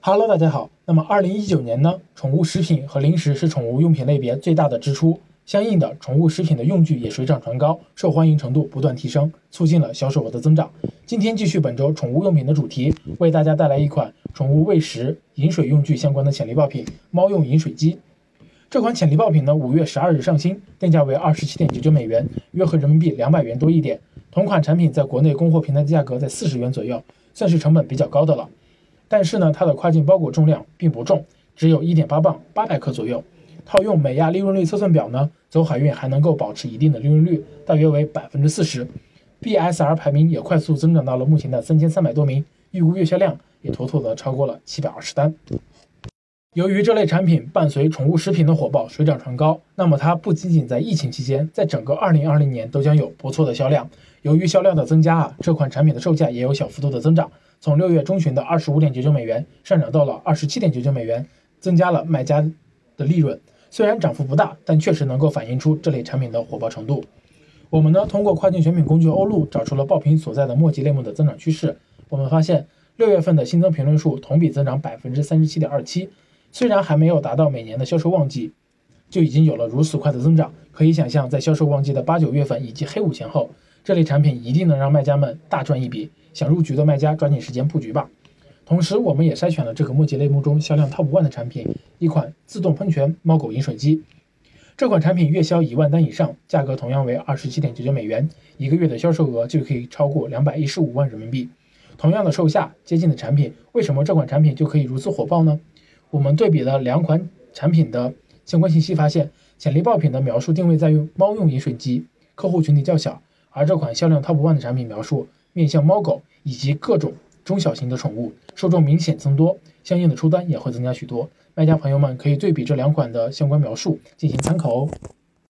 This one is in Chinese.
Hello，大家好。那么，二零一九年呢，宠物食品和零食是宠物用品类别最大的支出，相应的，宠物食品的用具也水涨船高，受欢迎程度不断提升，促进了销售额的增长。今天继续本周宠物用品的主题，为大家带来一款宠物喂食、饮水用具相关的潜力爆品——猫用饮水机。这款潜力爆品呢，五月十二日上新，定价为二十七点九九美元，约合人民币两百元多一点。同款产品在国内供货平台的价格在四十元左右，算是成本比较高的了。但是呢，它的跨境包裹重量并不重，只有一点八磅，八百克左右。套用美亚利润率测算表呢，走海运还能够保持一定的利润率，大约为百分之四十。BSR 排名也快速增长到了目前的三千三百多名，预估月销量也妥妥的超过了七百二十单。由于这类产品伴随宠物食品的火爆水涨船高，那么它不仅仅在疫情期间，在整个二零二零年都将有不错的销量。由于销量的增加啊，这款产品的售价也有小幅度的增长，从六月中旬的二十五点九九美元上涨到了二十七点九九美元，增加了卖家的利润。虽然涨幅不大，但确实能够反映出这类产品的火爆程度。我们呢，通过跨境选品工具欧路找出了爆品所在的墨迹类目的增长趋势。我们发现六月份的新增评论数同比增长百分之三十七点二七。虽然还没有达到每年的销售旺季，就已经有了如此快的增长。可以想象，在销售旺季的八九月份以及黑五前后，这类产品一定能让卖家们大赚一笔。想入局的卖家抓紧时间布局吧。同时，我们也筛选了这个墨迹类目中销量 TOP ONE 的产品，一款自动喷泉猫狗饮水机。这款产品月销一万单以上，价格同样为二十七点九九美元，一个月的销售额就可以超过两百一十五万人民币。同样的售价，接近的产品，为什么这款产品就可以如此火爆呢？我们对比了两款产品的相关信息，发现潜力爆品的描述定位在于猫用饮水机，客户群体较小；而这款销量 TOP ONE 的产品描述面向猫狗以及各种中小型的宠物，受众明显增多，相应的出单也会增加许多。卖家朋友们可以对比这两款的相关描述进行参考哦。